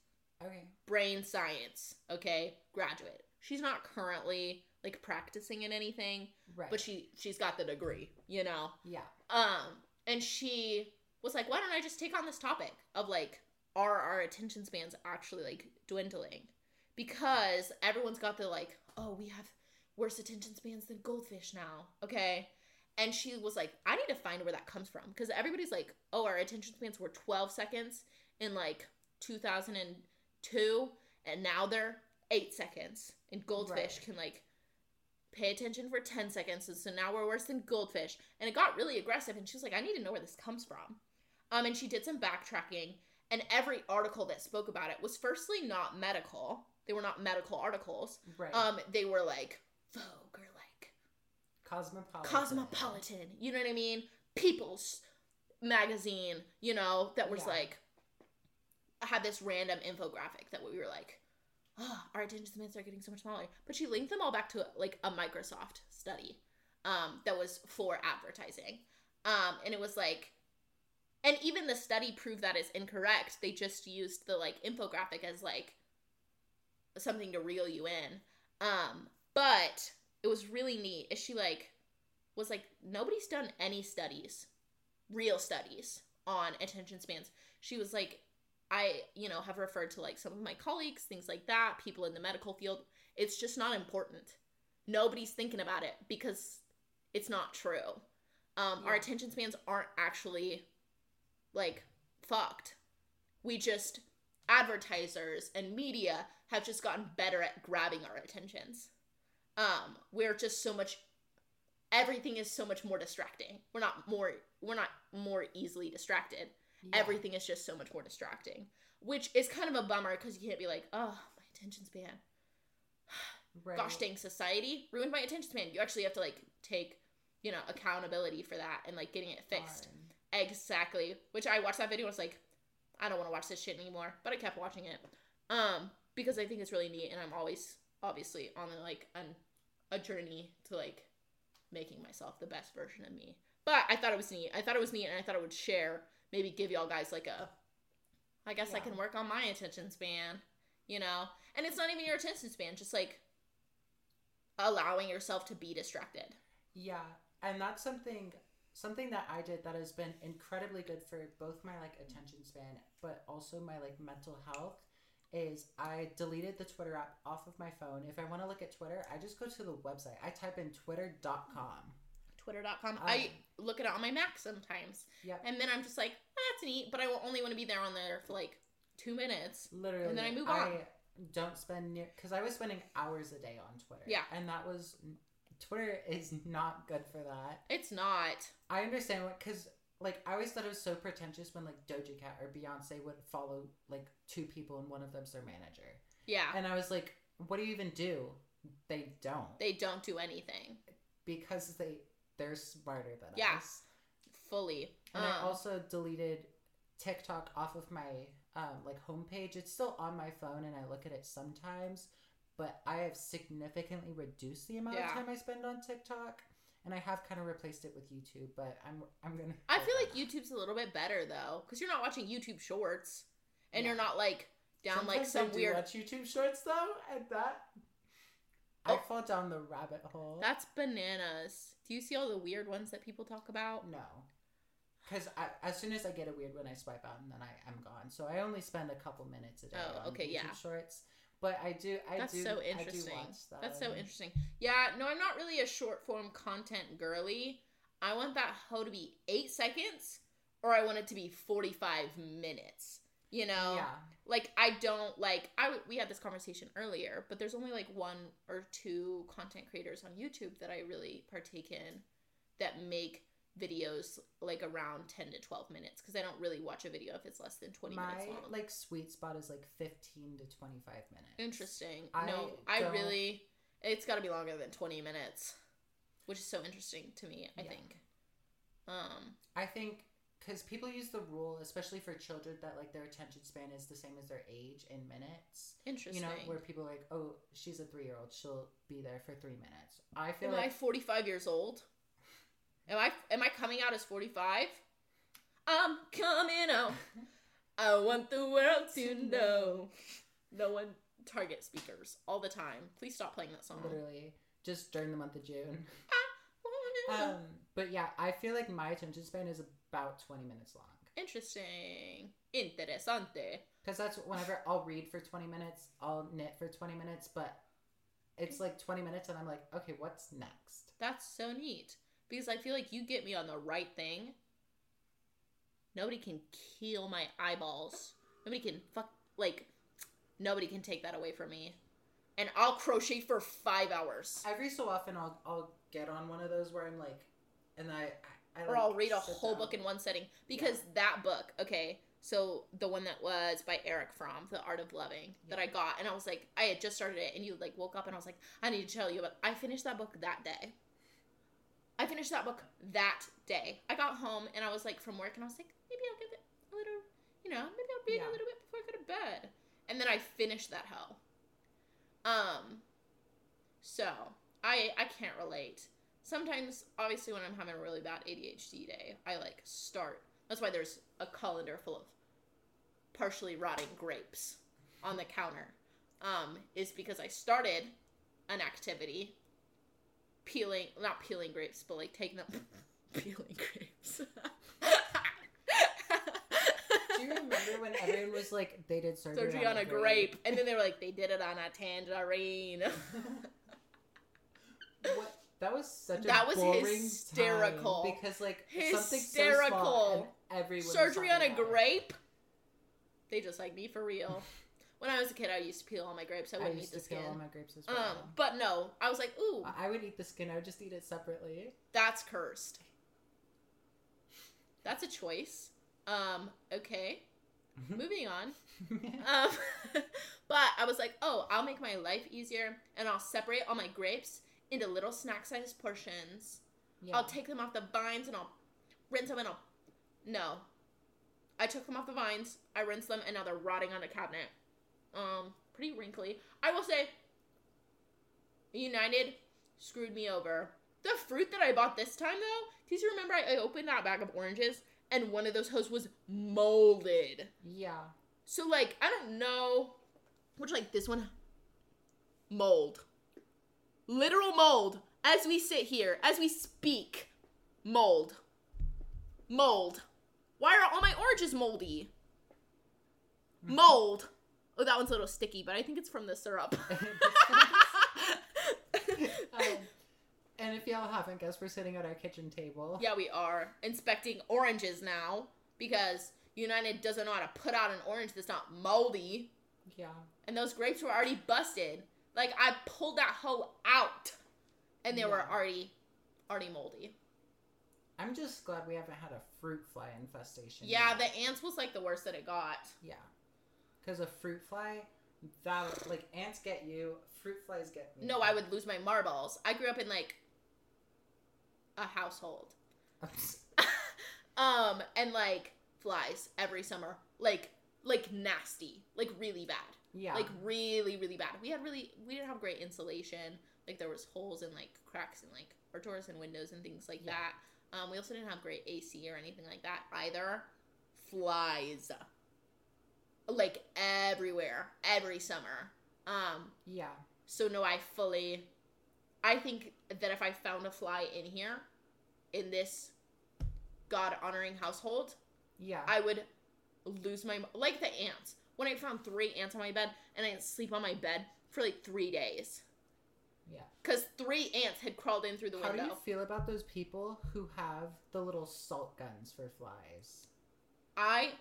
Okay. brain science, okay, graduate. She's not currently like practicing in anything, Right. but she she's got the degree, you know. yeah. Um and she was like, "Why don't I just take on this topic of like are our attention spans actually like dwindling?" Because everyone's got the like, "Oh, we have worse attention spans than goldfish now." Okay? And she was like, "I need to find where that comes from because everybody's like, "Oh, our attention spans were 12 seconds in like 2002 and now they're 8 seconds." And goldfish Right. can like pay attention for 10 seconds and so now we're worse than goldfish and it got really aggressive and she was like i need to know where this comes from um and she did some backtracking and every article that spoke about it was firstly not medical they were not medical articles Right. um they were like vogue or like Cosmopolitan. cosmopolitan you know what i mean people's magazine you know that was Yeah. like had this random infographic that we were like oh, our attention spans are getting so much smaller. But she linked them all back to like a microsoft study um, that was for advertising. Um, and it was like and even the study proved that is incorrect. They just used the like infographic as like something to reel you in. Um, but it was really neat is she like was like nobody's done any studies real studies on attention spans. She was like i you know have referred to like some of my colleagues things like that people in the medical field it's just not important. Nobody's thinking about it because it's not true. Um our attention spans aren't actually like fucked. We just advertisers and media have just gotten better at grabbing our attentions. Um we're just so much everything is so much more distracting. We're not more we're not more easily distracted Yeah. everything is just so much more distracting which is kind of a bummer because you can't be like oh my attention span. Right. gosh dang society ruined my attention span. You actually have to like take you know accountability for that and like getting it fixed. Darn. exactly. Which i watched that video and was like i don't want to watch this shit anymore but i kept watching it. Um because i think it's really neat and i'm always obviously on like an, a journey to like making myself the best version of me. But i thought it was neat. I thought it was neat and i thought it would share maybe give y'all guys like a i guess i can work on my attention span you know and it's not even your attention span just like allowing yourself to be distracted Yeah, and that's something something that I did that has been incredibly good for both my like attention span, but also my like mental health. Is I deleted the Twitter app off of my phone. If I want to look at Twitter, I just go to the website. I type in twitter.com. twitter.com Um, i look at it on my mac sometimes Yep. and then i'm just like ah, that's neat but i will only want to be there on there for like two minutes Literally, And then I move on. I don't spend near because I was spending hours a day on Twitter. Yeah. and that was Twitter is not good for that. it's not I understand what because like I always thought it was so pretentious when like Doja Cat or Beyonce would follow like two people and one of them's their manager, yeah and I was like, what do you even do? They don't they don't do anything because they they're smarter than Yeah. us. fully And I Um, also deleted TikTok off of my um, like homepage. It's still on my phone, and I look at it sometimes. But I have significantly reduced the amount Yeah. of time I spend on TikTok, and I have kind of replaced it with YouTube. But I'm I'm gonna. i feel like youtube's a little bit better though because you're not watching youtube shorts and Yeah. you're not like down like some I weird watch YouTube shorts though, and that I Oh. fall down the rabbit hole. that's bananas do you see all the weird ones that people talk about no, because as soon as I get a weird one, I swipe out, and then I am gone. So I only spend a couple minutes a day Oh, on okay, YouTube yeah. shorts. But I do, I That's do, so interesting. watch them. That's so interesting. Yeah, no, I'm not really a short form content girly. I want that hoe to be eight seconds, or I want it to be 45 minutes. You know, Yeah, like I don't like. I w- we had this conversation earlier, but there's only like one or two content creators on YouTube that I really partake in that make videos like around 10 to 12 minutes because I don't really watch a video if it's less than 20 my minutes long. like sweet spot is like fifteen to twenty five minutes. Interesting. I no, I don't- really It's got to be longer than 20 minutes, which is so interesting to me, I Yeah. think. Um, I think because people use the rule, especially for children, that like their attention span is the same as their age in minutes. interesting. You know, where people are like, oh, she's a three year old, she'll be there for three minutes. I feel Am I like 45 years old? Am I am I coming out as 45? I'm coming out. I want the world to know. No one target speakers all the time. Please stop playing that song. literally just during the month of June. Um, but yeah, I feel like my attention span is about 20 minutes long. Interesting. Interesante. Because that's whenever I'll read for 20 minutes, I'll knit for 20 minutes, but it's like 20 minutes and I'm like, okay, what's next? That's so neat. Because I feel like you get me on the right thing. Nobody can kill my eyeballs. Nobody can fuck like nobody can take that away from me. And I'll crochet for five hours. Every so often, I'll, I'll get on one of those where I'm like, and I, I, or like, I'll read a whole down. book in one setting because that book, okay, so the one that was by Erich Fromm, The Art of Loving, that I got, and I was like, I had just started it, and you like woke up, and I was like, I need to tell you about. I finished that book that day. I finished that book that day. I got home and I was like from work, and I was like, maybe I'll give it a little, you know, maybe I'll read Yeah. a little bit before I go to bed, and then I finished that hell. Um, so I I can't relate sometimes obviously when i'm having a really bad adhd day i like start that's why there's a colander full of partially rotting grapes on the counter um is because i started an activity peeling not peeling grapes but like taking them peeling grapes Do you remember when everyone was like, they did surgery, surgery on a grape and then they were like they did it on a tangerine What? That was such a That was boring hysterical. because like something so Hysterical. and everyone surgery on a talking about it. grape. They just like me for real. when I was a kid, I used to peel all my grapes. I I wouldn't used eat the skin. peel all my grapes as well. Um, but no, I was like, ooh, I- I would eat the skin. I would just eat it separately. that's cursed. That's a choice. Um, okay. Moving on. Um, but I was like, oh, I'll make my life easier and I'll separate all my grapes into little snack sized portions. yeah. I'll take them off the vines and I'll rinse them and I'll. No. I took them off the vines, I rinsed them, and now they're rotting on a cabinet. Um, pretty wrinkly. I will say, United screwed me over. The fruit that I bought this time, though, do you remember I I opened that bag of oranges and one of those hoes was molded? yeah. So, like, I don't know. Which, like, this one, mold. Literal mold. As we sit here, as we speak, mold. Mold. Why are all my oranges moldy? Mold. Oh, that one's a little sticky, but I think it's from the syrup. Um, and if y'all haven't guessed, we're sitting at our kitchen table. yeah, we are inspecting oranges now because United doesn't know how to put out an orange that's not moldy. Yeah. and those grapes were already busted. Like I pulled that hoe out, and they were already, already moldy. I'm just glad we haven't had a fruit fly infestation. Yeah, yet. the ants was like the worst that it got. Yeah. Because a fruit fly, that like ants get you, fruit flies get me. No, I would lose my marbles. I grew up in like a household, um, and like flies every summer, like like nasty, like really bad. Yeah. like really really bad we had really we didn't have great insulation like there was holes and like cracks in like our doors and windows and things like Yeah. that um we also didn't have great ac or anything like that either flies like everywhere every summer um yeah. so no i fully i think that if i found a fly in here in this god honoring household Yeah. I would lose my like the ants. When I found three ants on my bed and I didn't sleep on my bed for like three days yeah. because three ants had crawled in through the window. How do you feel about those people who have the little salt guns for flies? I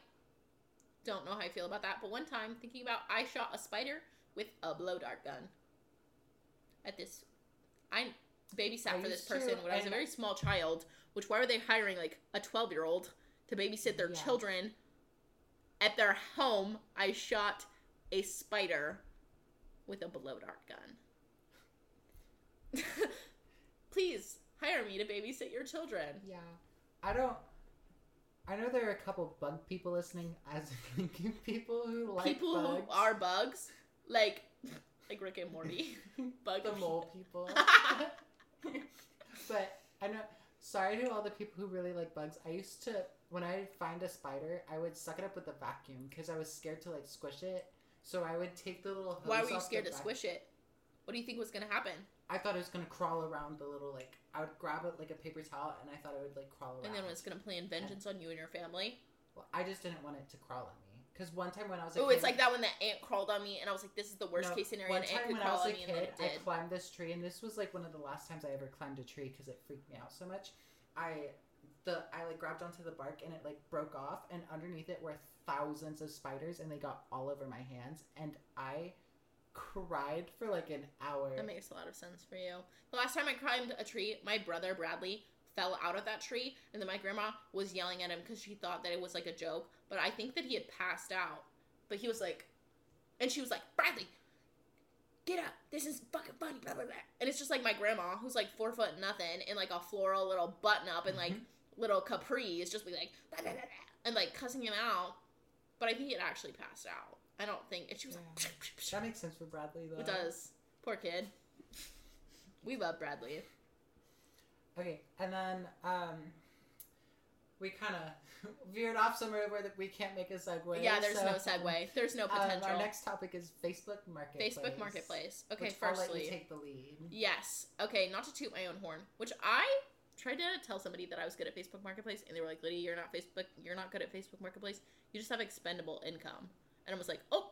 don't know how I feel about that, but one time thinking about I shot a spider with a blow dart gun. At this, I babysat I for this used to, person when I was a very small child. Which why were they hiring like a twelve year old to babysit their Yeah. children? At their home, I shot a spider with a blow dart gun. Please hire me to babysit your children. Yeah. I don't. I know there are a couple bug people listening, as in people who like People bugs. who are bugs, like like Rick and Morty. Bug the mole people. but I know. Sorry to all the people who really like bugs. I used to when I find a spider, I would suck it up with a vacuum because I was scared to like squish it. So I would take the little. Hose Why were you scared to vac- squish it? What do you think was gonna happen? I thought it was gonna crawl around the little like. I would grab it like a paper towel, and I thought it would like crawl around. And then it was gonna plan vengeance on you and your family. Well, I just didn't want it to crawl on me because one time when I was a Oh, it's like that when that ant crawled on me, and I was like, "This is the worst No, case scenario." One time when I was a and kid, I climbed this tree, and this was like one of the last times I ever climbed a tree because it freaked me out so much. I the I like grabbed onto the bark and it like broke off, and underneath it were thousands of spiders, and they got all over my hands, and I cried for like an hour. That makes a lot of sense for you. The last time I climbed a tree, my brother Bradley fell out of that tree, and then my grandma was yelling at him because she thought that it was like a joke. But I think that he had passed out. But he was like, and she was like, Bradley, get up. This is fucking funny. Blah, blah, blah. And it's just like my grandma, who's like four foot nothing, in like a floral little button up and like Mhm. Little capri, is just be like, and like cussing him out. But I think it actually passed out. I don't think. And she was Yeah. like, that makes sense for Bradley though. it does. Poor kid. We love Bradley. Okay, and then um, we kind of veered off somewhere where we can't make a segue. yeah, there's so, no segue. There's no um, potential. our next topic is Facebook Marketplace. Facebook Marketplace. Okay, which I'll let you firstly. take the lead. Yes. Okay, not to toot my own horn, which I tried to tell somebody that I was good at Facebook Marketplace, and they were like, "Lydia, you're not Facebook. You're not good at Facebook Marketplace. You just have expendable income." And I was like, "Oh,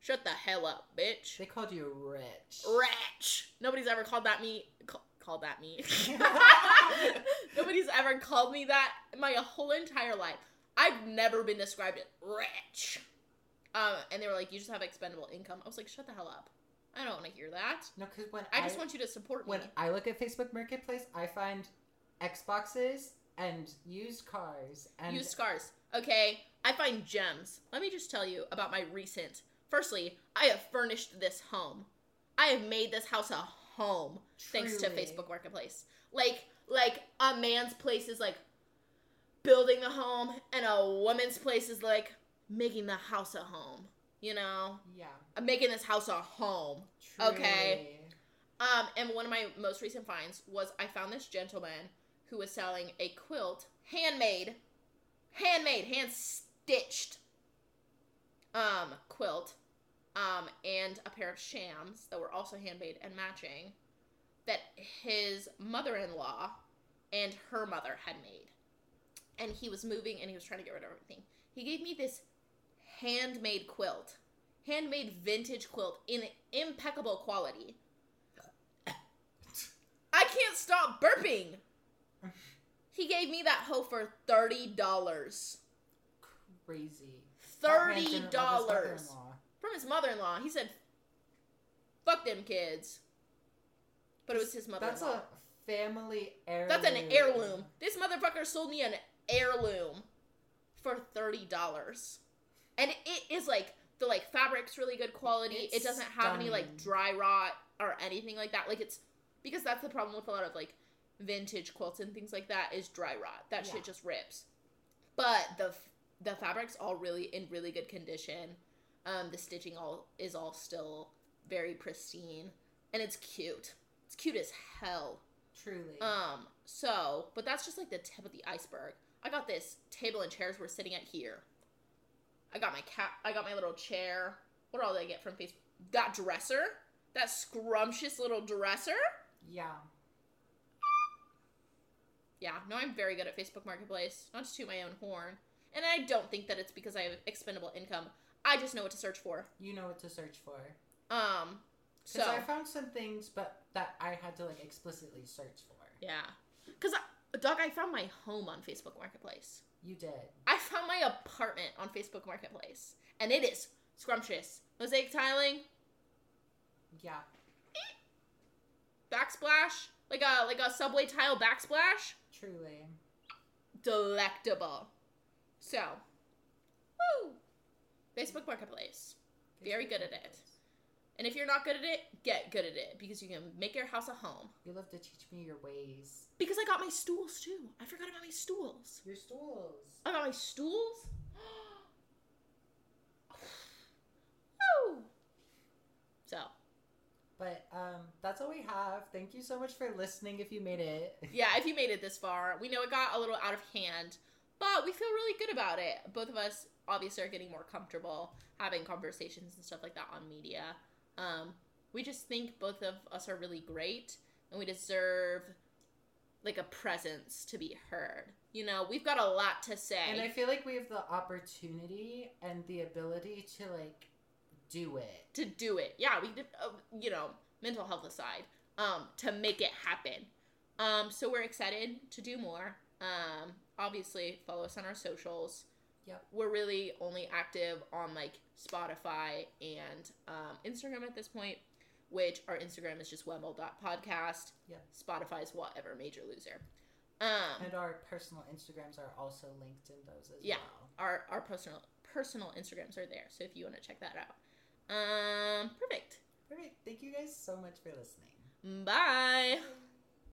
shut the hell up, bitch, They called you rich. rich." Nobody's ever called that me. Ca- called that me. Nobody's ever called me that in my whole entire life. I've never been described as rich. Um, and they were like, "You just have expendable income." I was like, "Shut the hell up! I don't want to hear that. No, because when I just want you to support me." when I look at Facebook Marketplace, I find Xboxes and used cars and used cars. Okay, I find gems. Let me just tell you about my recent. Firstly, I have furnished this home. I have made this house a home thanks to Facebook Marketplace. Like, like a man's place is like building the home, and a woman's place is like making the house a home. You know, Yeah. I'm making this house a home. Okay. Um, and one of my most recent finds was I found this gentleman who was selling a quilt, handmade, handmade, hand stitched, um, quilt, um, and a pair of shams that were also handmade and matching that his mother-in-law and her mother had made. And he was moving and he was trying to get rid of everything. He gave me this handmade quilt, handmade vintage quilt in impeccable quality. I can't stop burping. He gave me that hoe for thirty dollars. Crazy. Thirty didn't love his dollars from his mother-in-law. He said, "Fuck them kids," but it was his mother-in-law. That's a family heirloom. That's an heirloom. This motherfucker sold me an heirloom for thirty dollars, and it is like the like fabric's really good quality. It's it doesn't have any like dry rot or anything like that. Like it's because that's the problem with a lot of like vintage quilts and things like that is dry rot. That Yeah. shit just rips. But the f- the fabric's all really in really good condition. Um, the stitching all is all still very pristine, and it's cute. It's cute as hell. Truly. Um, so, but that's just like the tip of the iceberg. I got this table and chairs we're sitting at here. I got my cat. I got my little chair. What all did I get from Facebook? That dresser, that scrumptious little dresser. yeah. Yeah, no, I'm very good at Facebook Marketplace. Not to toot my own horn, and I don't think that it's because I have expendable income. I just know what to search for. You know what to search for. Um, so Because I found some things, but that I had to like explicitly search for. yeah, because dog, I found my home on Facebook Marketplace. You did. I found my apartment on Facebook Marketplace, and it is scrumptious. Mosaic tiling, Yeah. backsplash, like a like a subway tile backsplash, Truly. delectable. So, woo, Facebook Marketplace, Very good at it. And if you're not good at it, get good at it because you can make your house a home. You love to teach me your ways. Because I got my stools too. I forgot about my stools. Your stools. I got my stools. Woo! So, But um, that's all we have. Thank you so much for listening. If you made it, yeah, if you made it this far, we know it got a little out of hand, but we feel really good about it. Both of us obviously are getting more comfortable having conversations and stuff like that on media. Um, we just think both of us are really great and we deserve like a presence to be heard. You know, we've got a lot to say. and I feel like we have the opportunity and the ability to like do it. to do it. Yeah, we did, uh, you know, mental health aside, um, to make it happen. Um, so we're excited to do more. Um, obviously, follow us on our socials. Yep. We're really only active on like Spotify and um, Instagram at this point, which our Instagram is just wemble.podcast. Yep. Spotify is whatever, major loser. Um, And our personal Instagrams are also linked in those as Yeah. well. our, our personal personal Instagrams are there. So if you want to check that out. Um, perfect. Perfect. Thank you guys so much for listening. Bye. Bye.